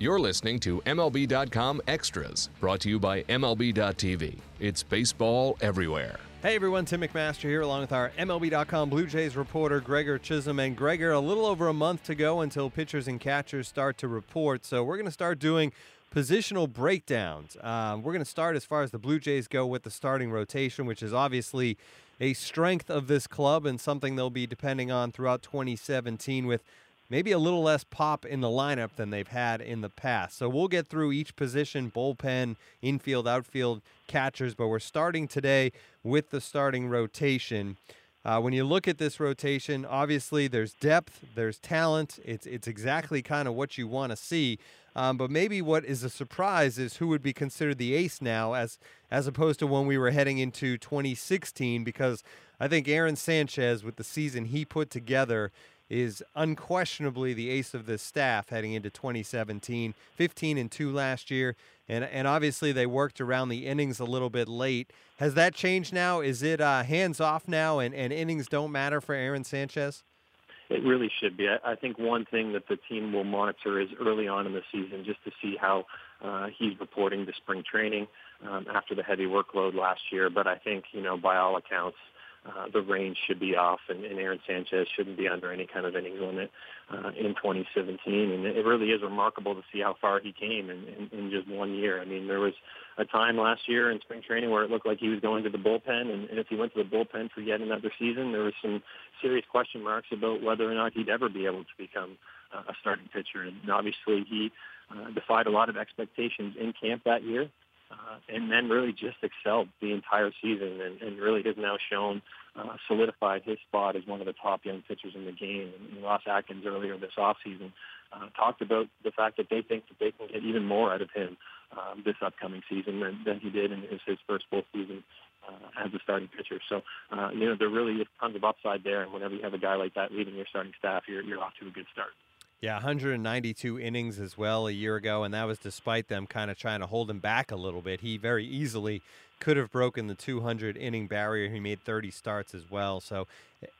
You're listening to MLB.com Extras, brought to you by MLB.tv. It's baseball everywhere. Hey everyone, Tim McMaster here, along with our MLB.com Blue Jays reporter Gregor Chisholm. And Gregor, a little over a month to go until pitchers and catchers start to report. So we're going to start doing positional breakdowns. Um, we're going to start as far as the Blue Jays go with the starting rotation, which is obviously a strength of this club and something they'll be depending on throughout 2017 with maybe a little less pop in the lineup than they've had in the past. So we'll get through each position bullpen, infield, outfield, catchers, but we're starting today with the starting rotation. Uh, when you look at this rotation, obviously there's depth, there's talent. It's it's exactly kind of what you want to see. Um, but maybe what is a surprise is who would be considered the ace now, as as opposed to when we were heading into 2016, because I think Aaron Sanchez, with the season he put together, is unquestionably the ace of the staff heading into 2017. 15 and 2 last year, and and obviously they worked around the innings a little bit late. Has that changed now? Is it uh, hands off now, and, and innings don't matter for Aaron Sanchez? It really should be. I, think one thing that the team will monitor is early on in the season, just to see how uh, he's reporting to spring training um, after the heavy workload last year. But I think, you know, by all accounts, uh, the range should be off, and, and Aaron Sanchez shouldn't be under any kind of innings limit uh, in 2017. And it really is remarkable to see how far he came in, in, in just one year. I mean, there was a time last year in spring training where it looked like he was going to the bullpen, and, and if he went to the bullpen for yet another season, there was some serious question marks about whether or not he'd ever be able to become uh, a starting pitcher. And obviously, he uh, defied a lot of expectations in camp that year uh, and then really just excelled the entire season and, and really has now shown uh, solidified his spot as one of the top young pitchers in the game. And Ross Atkins earlier this offseason uh, talked about the fact that they think that they can get even more out of him um, this upcoming season than, than he did in his, his first full season uh, as a starting pitcher. So, uh, you know, there really is tons of upside there. And whenever you have a guy like that leading your starting staff, you're, you're off to a good start. Yeah, 192 innings as well a year ago, and that was despite them kind of trying to hold him back a little bit. He very easily could have broken the 200 inning barrier. He made 30 starts as well. So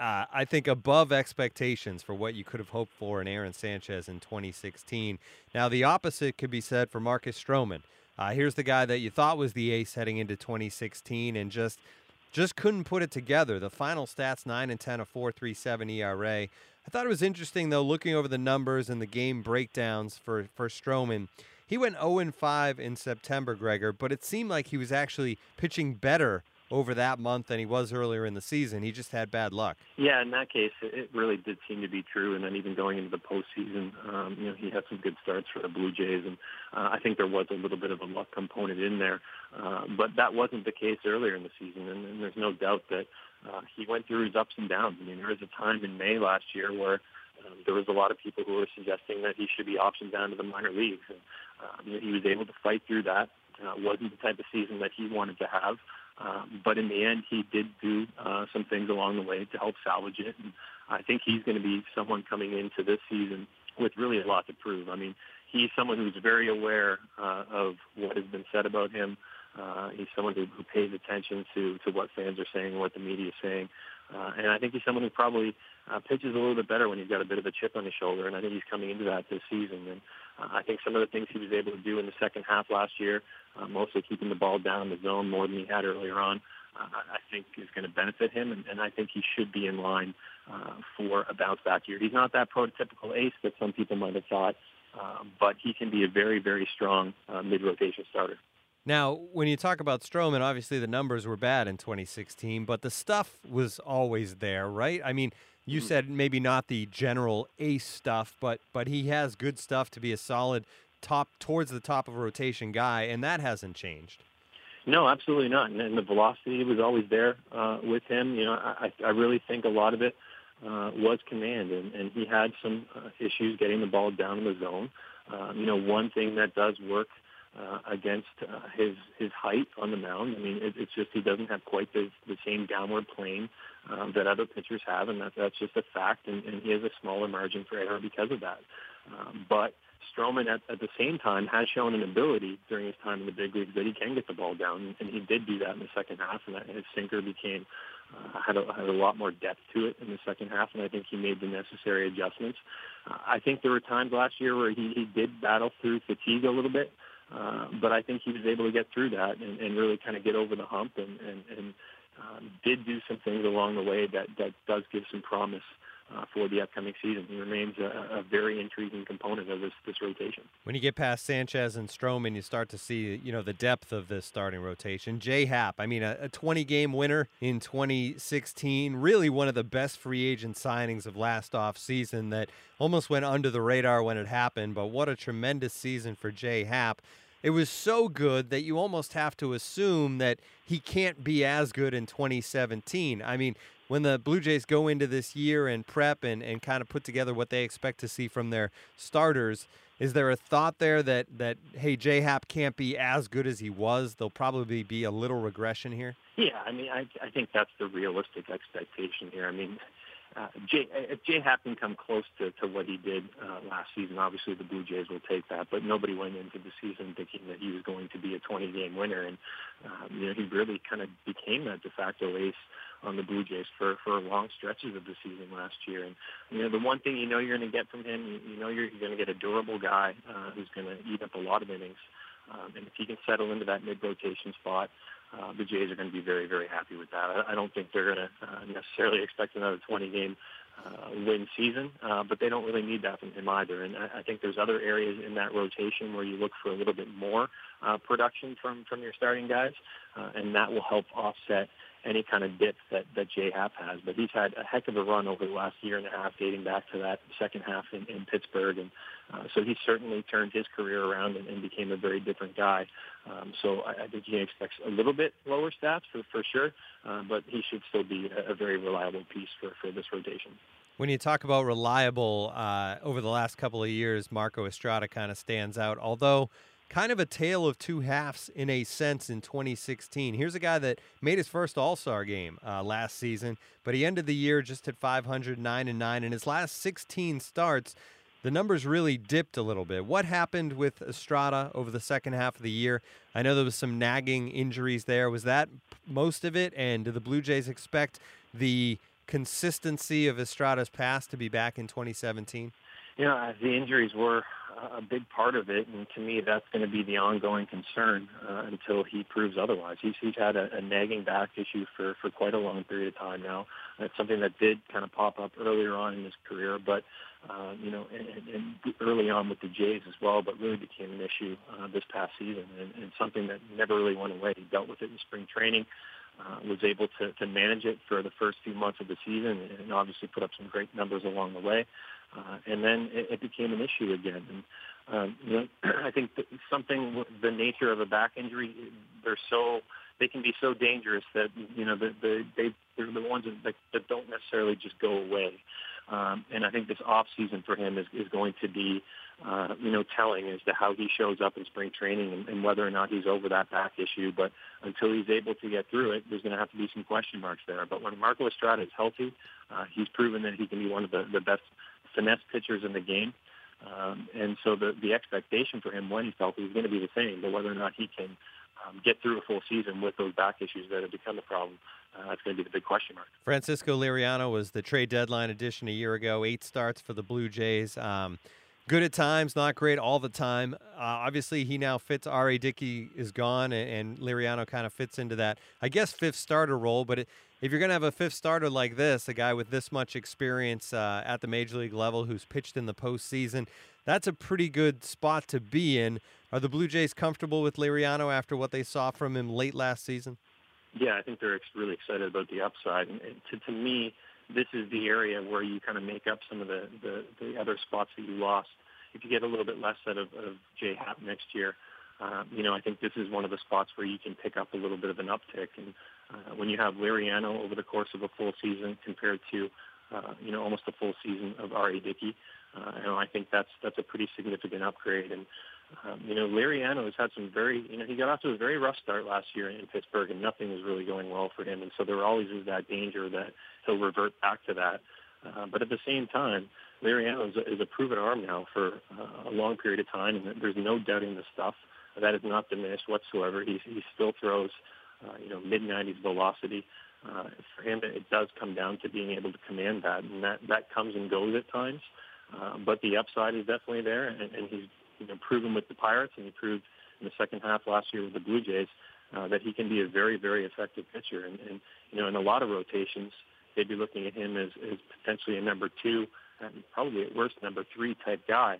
uh, I think above expectations for what you could have hoped for in Aaron Sanchez in 2016. Now, the opposite could be said for Marcus Stroman. Uh, here's the guy that you thought was the ace heading into 2016 and just just couldn't put it together. The final stats 9 and 10, a 4.37 ERA. I thought it was interesting though, looking over the numbers and the game breakdowns for for Stroman. He went 0 5 in September, Gregor, but it seemed like he was actually pitching better over that month than he was earlier in the season. He just had bad luck. Yeah, in that case, it really did seem to be true. And then even going into the postseason, um, you know, he had some good starts for the Blue Jays, and uh, I think there was a little bit of a luck component in there. Uh, but that wasn't the case earlier in the season, and, and there's no doubt that uh, he went through his ups and downs. I mean, there was a time in May last year where um, there was a lot of people who were suggesting that he should be optioned down to the minor leagues, and uh, he was able to fight through that. Uh, wasn't the type of season that he wanted to have, um, but in the end, he did do uh, some things along the way to help salvage it. And I think he's going to be someone coming into this season with really a lot to prove. I mean, he's someone who's very aware uh, of what has been said about him. Uh, he's someone who, who pays attention to, to what fans are saying, what the media is saying. Uh, and I think he's someone who probably uh, pitches a little bit better when he's got a bit of a chip on his shoulder. And I think he's coming into that this season. And uh, I think some of the things he was able to do in the second half last year, uh, mostly keeping the ball down in the zone more than he had earlier on, uh, I think is going to benefit him. And, and I think he should be in line uh, for a bounce back year. He's not that prototypical ace that some people might have thought, uh, but he can be a very, very strong uh, mid-rotation starter. Now, when you talk about Stroman, obviously the numbers were bad in 2016, but the stuff was always there, right? I mean, you mm-hmm. said maybe not the general ace stuff, but but he has good stuff to be a solid top towards the top of a rotation guy, and that hasn't changed. No, absolutely not. And, the velocity was always there uh, with him. You know, I, I really think a lot of it uh, was command, and, and he had some uh, issues getting the ball down in the zone. Um, you know, one thing that does work uh, against uh, his his height on the mound. I mean, it, it's just he doesn't have quite the the same downward plane um, that other pitchers have, and that, that's just a fact. And, and he has a smaller margin for error because of that. Um, but Stroman, at, at the same time, has shown an ability during his time in the big leagues that he can get the ball down, and he did do that in the second half, and that his sinker became uh, had, a, had a lot more depth to it in the second half, and I think he made the necessary adjustments. Uh, I think there were times last year where he, he did battle through fatigue a little bit, uh, but I think he was able to get through that and, and really kind of get over the hump and, and, and um, did do some things along the way that, that does give some promise uh, for the upcoming season. He remains a, a, very intriguing component of this, this rotation. When you get past Sanchez and Stroman, you start to see you know the depth of this starting rotation. J Happ, I mean, a, a 20 game winner in 2016, really one of the best free agent signings of last off season that almost went under the radar when it happened. But what a tremendous season for J Happ. It was so good that you almost have to assume that he can't be as good in 2017. I mean, when the Blue Jays go into this year and prep and, and kind of put together what they expect to see from their starters, is there a thought there that, that hey, J Happ can't be as good as he was? There'll probably be a little regression here? Yeah, I mean, I, I think that's the realistic expectation here. I mean, uh, Jay, if J Happ can come close to, to what he did uh, last season, obviously the Blue Jays will take that. But nobody went into the season thinking that he was going to be a 20-game winner, and um, you know he really kind of became that de facto ace on the Blue Jays for for long stretches of the season last year. And you know the one thing you know you're going to get from him, you, you know you're, you're going to get a durable guy uh, who's going to eat up a lot of innings. Um, and if he can settle into that mid-rotation spot, uh, the Jays are going to be very, very happy with that. I, I don't think they're going to uh, necessarily expect another 20-game uh, win season, uh, but they don't really need that from him either. And I, I think there's other areas in that rotation where you look for a little bit more uh, production from from your starting guys, uh, and that will help offset any kind of dip that, that J Happ has. But he's had a heck of a run over the last year and a half, dating back to that second half in, in Pittsburgh. And uh, so he certainly turned his career around and, and became a very different guy. Um, so I, I think he expects a little bit lower stats for, for sure, uh, but he should still be a, a very reliable piece for, for this rotation. When you talk about reliable, uh, over the last couple of years, Marco Estrada kind of stands out. Although kind of a tale of two halves in a sense in 2016. Here's a guy that made his first All Star game uh, last season, but he ended the year just at 509 and 9. In his last 16 starts, the numbers really dipped a little bit. What happened with Estrada over the second half of the year? I know there was some nagging injuries there. Was that most of it? And do the Blue Jays expect the consistency of Estrada's past to be back in 2017? You know, the injuries were a big part of it, and to me, that's going to be the ongoing concern uh, until he proves otherwise. He's, he's had a, a nagging back issue for, for quite a long period of time now. It's something that did kind of pop up earlier on in his career, but uh, you know, and, and early on with the Jays as well, but really became an issue uh, this past season, and, and something that never really went away. He dealt with it in spring training. Uh, was able to, to manage it for the first few months of the season and obviously put up some great numbers along the way. Uh, and then it, it became an issue again. And um, you know, I think something the nature of a back injury, they're so they can be so dangerous that you know the, the they they're the ones that, that don't necessarily just go away. Um, and I think this off season for him is, is going to be, uh, you know, telling as to how he shows up in spring training and, and whether or not he's over that back issue. But until he's able to get through it, there's going to have to be some question marks there. But when Marco Estrada is healthy, uh, he's proven that he can be one of the, the best finesse pitchers in the game. Um, and so the, the expectation for him when he's healthy is going to be the same, but whether or not he can um, get through a full season with those back issues that have become a problem, uh, that's going to be the big question mark. Francisco Liriano was the trade deadline addition a year ago, eight starts for the Blue Jays. Um, good at times, not great all the time. Uh, obviously, he now fits. R.A. Dickey is gone, and, and Liriano kind of fits into that, I guess, fifth starter role. But it, if you're going to have a fifth starter like this, a guy with this much experience uh, at the major league level who's pitched in the postseason, that's a pretty good spot to be in. Are the Blue Jays comfortable with Liriano after what they saw from him late last season? Yeah, I think they're really excited about the upside. And to, to me, this is the area where you kind of make up some of the, the, the other spots that you lost. If you get a little bit less out of, of J Happ next year, uh, you know, I think this is one of the spots where you can pick up a little bit of an uptick. And uh, when you have Liriano over the course of a full season compared to, uh, you know, almost a full season of R.A. Dickey, uh, know, I think that's that's a pretty significant upgrade. And um, you know, Liriano has had some very, you know, he got off to a very rough start last year in Pittsburgh, and nothing was really going well for him. And so there always is that danger that he'll revert back to that. Uh, but at the same time, Liriano is is a proven arm now for uh, a long period of time, and there's no doubting the stuff. That is not diminished whatsoever. He, he still throws, uh, you know, mid 90s velocity. uh, for him, it does come down to being able to command that, and that that comes and goes at times. Uh, but the upside is definitely there, and, and he's you know, proven with the Pirates, and he proved in the second half last year with the Blue Jays uh, that he can be a very, very effective pitcher. And, and you know, in a lot of rotations, they'd be looking at him as, as potentially a number two, and probably at worst number three type guy.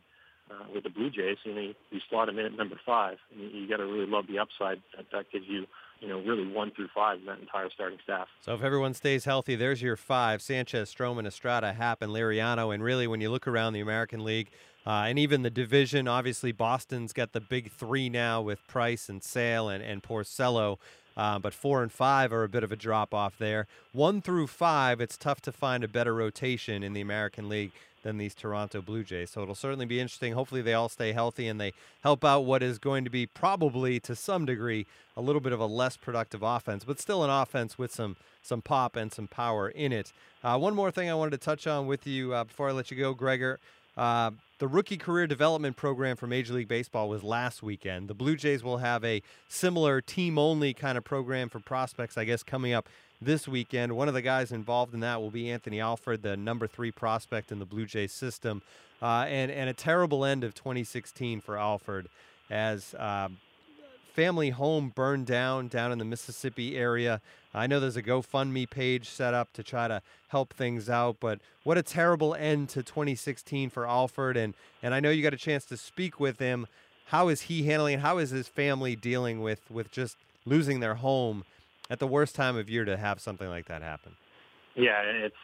Uh, with the Blue Jays, you know, you, you slot him in at number five, and you, you got to really love the upside that that gives you you know, really one through five in that entire starting staff. So if everyone stays healthy, there's your five: Sanchez, Stroman, Estrada, Happ, and Liriano. And really, when you look around the American League uh, and even the division, obviously Boston's got the big three now with Price and Sale and and Porcello. Uh, but four and five are a bit of a drop off there. One through five, it's tough to find a better rotation in the American League than these Toronto Blue Jays. So it'll certainly be interesting. Hopefully, they all stay healthy and they help out what is going to be probably to some degree a little bit of a less productive offense, but still an offense with some some pop and some power in it. Uh, one more thing I wanted to touch on with you uh, before I let you go, Gregor. The rookie career development program for Major League Baseball was last weekend. The Blue Jays will have a similar team only kind of program for prospects, I guess, coming up this weekend. One of the guys involved in that will be Anthony Alford, the number three prospect in the Blue Jays system. Uh, and, and a terrible end of 2016 for Alford as uh, family home burned down down in the Mississippi area. I know there's a GoFundMe page set up to try to help things out, but what a terrible end to 2016 for Alford. And, and I know you got a chance to speak with him. How is he handling? How is his family dealing with, with just losing their home at the worst time of year to have something like that happen. Yeah, it's.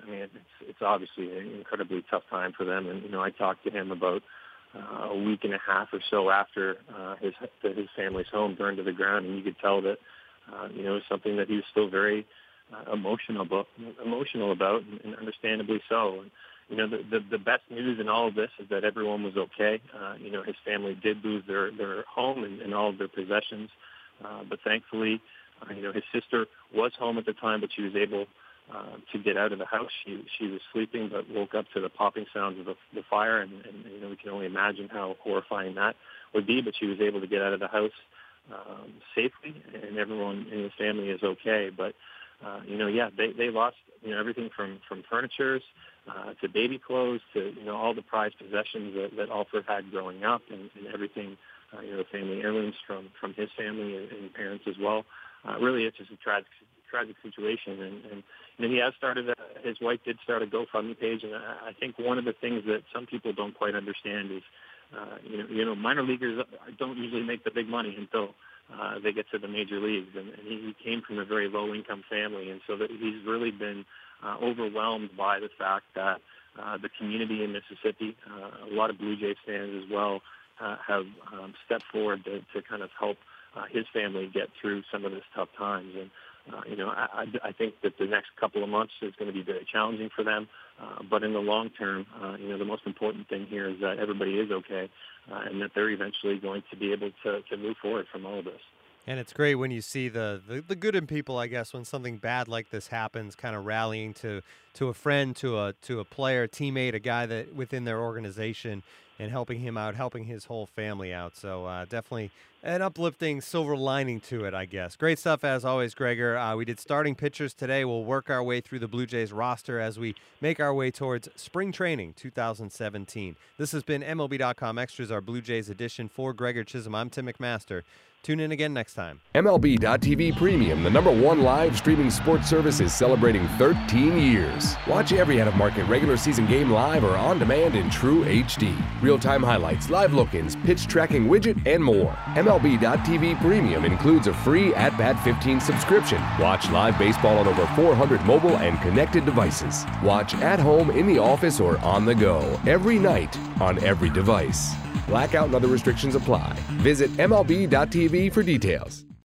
I mean, it's it's obviously an incredibly tough time for them. And you know, I talked to him about uh, a week and a half or so after uh, his his family's home burned to the ground, and you could tell that uh, you know it was something that he was still very uh, emotional about, emotional about, and, and understandably so. And, you know, the, the the best news in all of this is that everyone was okay. Uh, you know, his family did lose their their home and, and all of their possessions, uh, but thankfully, uh, you know, his sister was home at the time, but she was able uh, to get out of the house. She she was sleeping, but woke up to the popping sounds of the, the fire, and, and you know we can only imagine how horrifying that would be. But she was able to get out of the house um, safely, and everyone in the family is okay. But uh, you know, yeah, they they lost you know everything from from furnitures uh, to baby clothes to you know all the prized possessions that, that Alford had growing up, and, and everything. Uh, you know, family heirlooms from from his family and, and parents as well uh, really it's just a tragic tragic situation. And, and you he has started. A, his wife did start a GoFundMe page, and I, I think one of the things that some people don't quite understand is, uh, you know, you know, minor leaguers don't usually make the big money until uh, they get to the major leagues, and, and he, he came from a very low income family, and so that he's really been uh, overwhelmed by the fact that uh, the community in Mississippi, uh, a lot of Blue Jays fans as well, uh, have um, stepped forward to, to kind of help uh, his family get through some of this tough times. And uh, you know, I, I think that the next couple of months is going to be very challenging for them. Uh, but in the long term, uh, you know, the most important thing here is that everybody is okay, uh, and that they're eventually going to be able to, to move forward from all of this. And it's great when you see the, the, the good in people, I guess, when something bad like this happens, kind of rallying to to a friend, to a to a player, teammate, a guy that within their organization, and helping him out, helping his whole family out. So uh, definitely an uplifting silver lining to it, I guess. Great stuff as always, Gregor. Uh, we did starting pitchers today. We'll work our way through the Blue Jays roster as we make our way towards spring training 2017. This has been MLB.com Extras, our Blue Jays edition for Gregor Chisholm. I'm Tim McMaster. Tune in again next time. MLB.tv Premium, the number one live streaming sports service, is celebrating 13 years. Watch every out of market regular season game live or on demand in true HD. Real time highlights, live look ins, pitch tracking widget, and more. MLB.tv Premium includes a free At Bat 15 subscription. Watch live baseball on over 400 mobile and connected devices. Watch at home, in the office, or on the go every night on every device. Blackout and other restrictions apply. Visit MLB.tv for details.